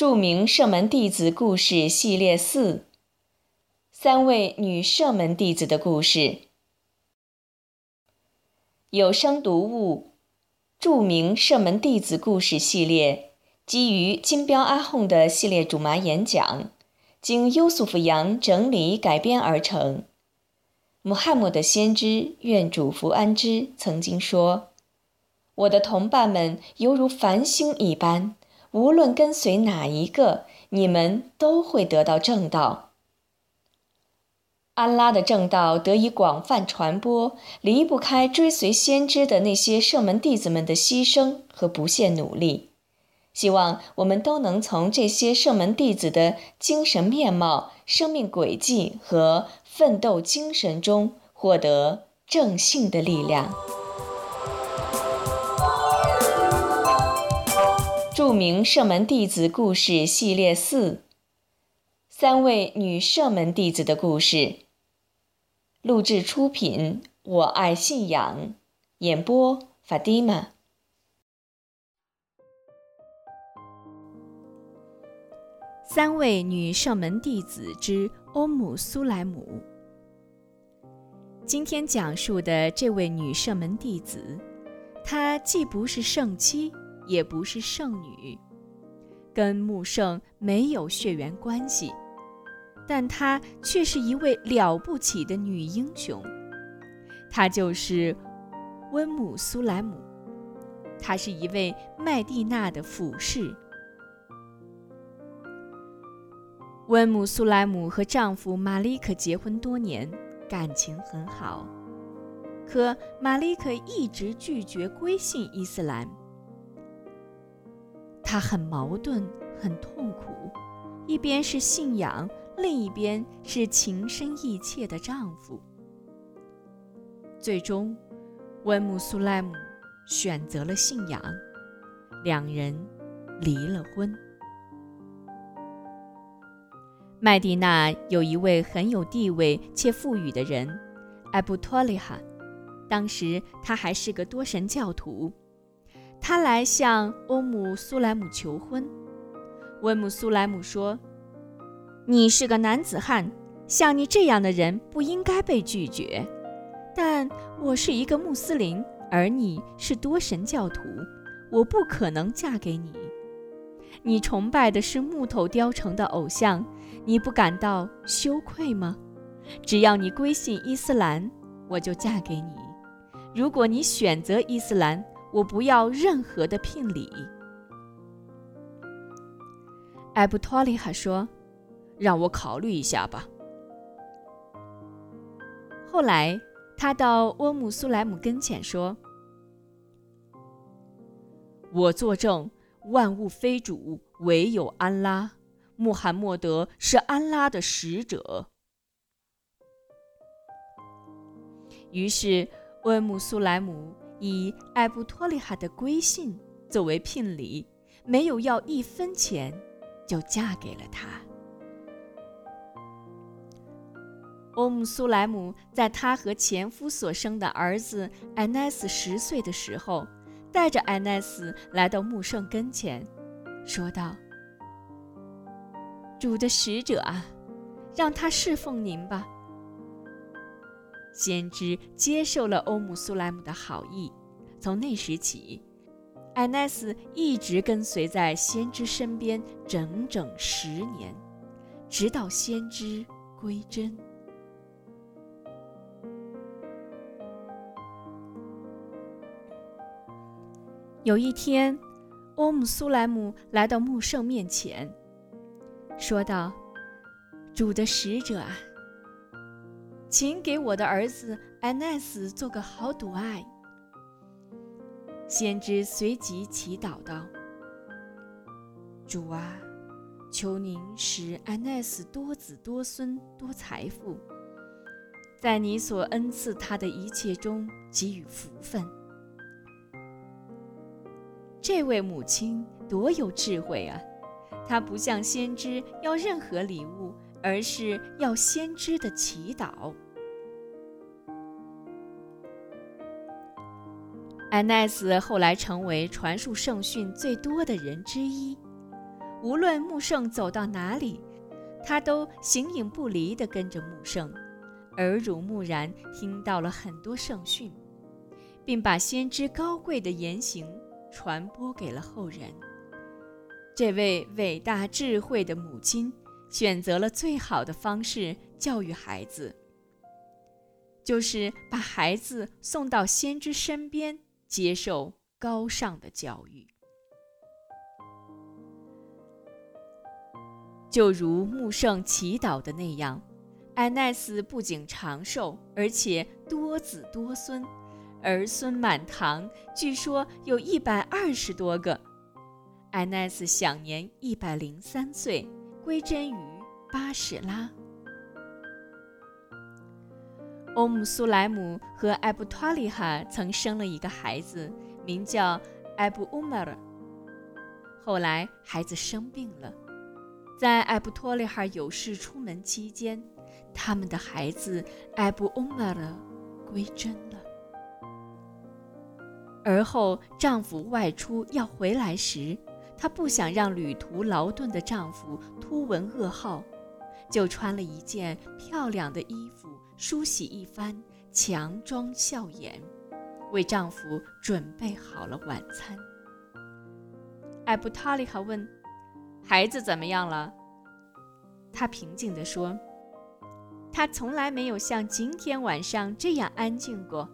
著名射门弟子故事系列四：三位女射门弟子的故事。有声读物：著名射门弟子故事系列，基于金标阿訇的系列主麻演讲，经优素福扬整理改编而成。穆罕默德先知愿主福安之曾经说：“我的同伴们犹如繁星一般。”无论跟随哪一个，你们都会得到正道。安拉的正道得以广泛传播，离不开追随先知的那些圣门弟子们的牺牲和不懈努力。希望我们都能从这些圣门弟子的精神面貌、生命轨迹和奋斗精神中获得正性的力量。著名射门弟子故事系列四：三位女射门弟子的故事。录制出品：我爱信仰。演播：法蒂玛。三位女射门弟子之欧姆苏莱姆。今天讲述的这位女射门弟子，她既不是圣妻。也不是圣女，跟穆圣没有血缘关系，但她却是一位了不起的女英雄。她就是温姆苏莱姆，她是一位麦地那的俯视。温姆苏莱姆和丈夫玛丽可结婚多年，感情很好，可玛丽可一直拒绝归信伊斯兰。她很矛盾，很痛苦，一边是信仰，另一边是情深意切的丈夫。最终，温姆苏莱姆选择了信仰，两人离了婚。麦地那有一位很有地位且富裕的人，艾布托利哈，当时他还是个多神教徒。他来向欧姆苏莱姆求婚，温姆苏莱姆说：“你是个男子汉，像你这样的人不应该被拒绝。但我是一个穆斯林，而你是多神教徒，我不可能嫁给你。你崇拜的是木头雕成的偶像，你不感到羞愧吗？只要你归信伊斯兰，我就嫁给你。如果你选择伊斯兰，”我不要任何的聘礼。艾布托利哈说：“让我考虑一下吧。”后来，他到欧姆苏莱姆跟前说：“我作证，万物非主，唯有安拉。穆罕默德是安拉的使者。”于是，温姆苏莱姆。以艾布托利哈的归信作为聘礼，没有要一分钱，就嫁给了他。欧姆苏莱姆在她和前夫所生的儿子艾奈斯十岁的时候，带着艾奈斯来到穆圣跟前，说道：“主的使者啊，让他侍奉您吧。”先知接受了欧姆苏莱姆的好意，从那时起，艾奈斯一直跟随在先知身边整整十年，直到先知归真。有一天，欧姆苏莱姆来到穆圣面前，说道：“主的使者啊。”请给我的儿子安奈斯做个好赌爱。先知随即祈祷道：“主啊，求您使安奈斯多子多孙多财富，在你所恩赐他的一切中给予福分。”这位母亲多有智慧啊！她不向先知要任何礼物。而是要先知的祈祷。安奈斯后来成为传述圣训最多的人之一。无论穆圣走到哪里，他都形影不离地跟着穆圣，耳濡目染，听到了很多圣训，并把先知高贵的言行传播给了后人。这位伟大智慧的母亲选择了最好的方式教育孩子，就是把孩子送到先知身边，接受高尚的教育。就如穆圣祈祷的那样，艾奈斯不仅长寿，而且多子多孙，儿孙满堂，据说有一百二十多个。艾奈斯享年一百零三岁，归真于巴士拉。欧姆苏莱姆和艾布托利哈曾生了一个孩子，名叫艾布乌马尔。后来孩子生病了。在艾布托利哈有事出门期间，他们的孩子艾布欧玛尔归真了。而后丈夫外出要回来时，她不想让旅途劳顿的丈夫突闻噩耗，就穿了一件漂亮的衣服，梳洗一番，强装笑颜，为丈夫准备好了晚餐。艾布塔利哈问。孩子怎么样了？他平静地说：“他从来没有像今天晚上这样安静过。”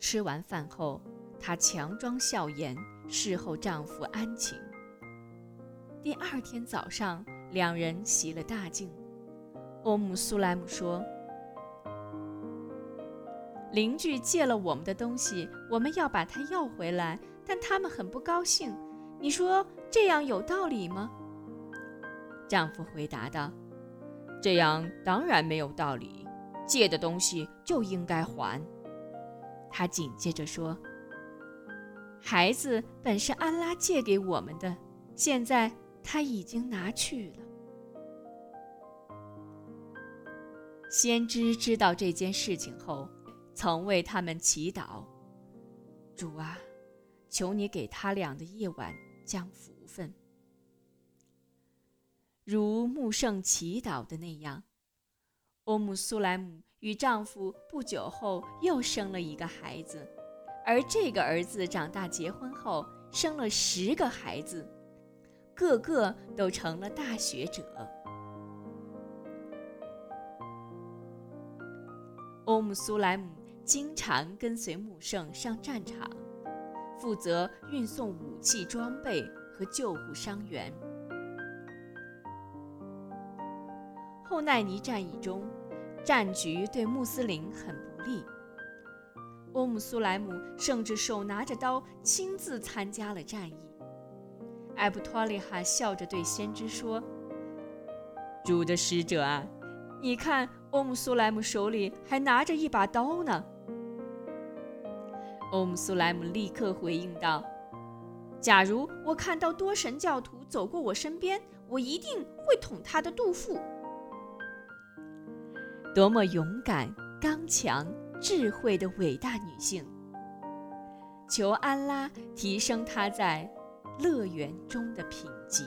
吃完饭后，她强装笑颜，侍候丈夫安寝。第二天早上，两人洗了大净。欧姆苏莱姆说：“邻居借了我们的东西，我们要把它要回来，但他们很不高兴。”你说这样有道理吗？丈夫回答道：“这样当然没有道理，借的东西就应该还。”他紧接着说：“孩子本是安拉借给我们的，现在他已经拿去了。”先知知道这件事情后，曾为他们祈祷：“主啊，求你给他俩的夜晚。”将福分，如穆圣祈祷的那样，欧姆苏莱姆与丈夫不久后又生了一个孩子，而这个儿子长大结婚后生了十个孩子，个个都成了大学者。欧姆苏莱姆经常跟随穆圣上战场。负责运送武器装备和救护伤员。后奈尼战役中，战局对穆斯林很不利。欧姆苏莱姆甚至手拿着刀亲自参加了战役。艾布托利哈笑着对先知说：“主的使者啊，你看，欧姆苏莱姆手里还拿着一把刀呢。”欧姆苏莱姆立刻回应道：“假如我看到多神教徒走过我身边，我一定会捅他的肚腹。”多么勇敢、刚强、智慧的伟大女性！求安拉提升她在乐园中的品级。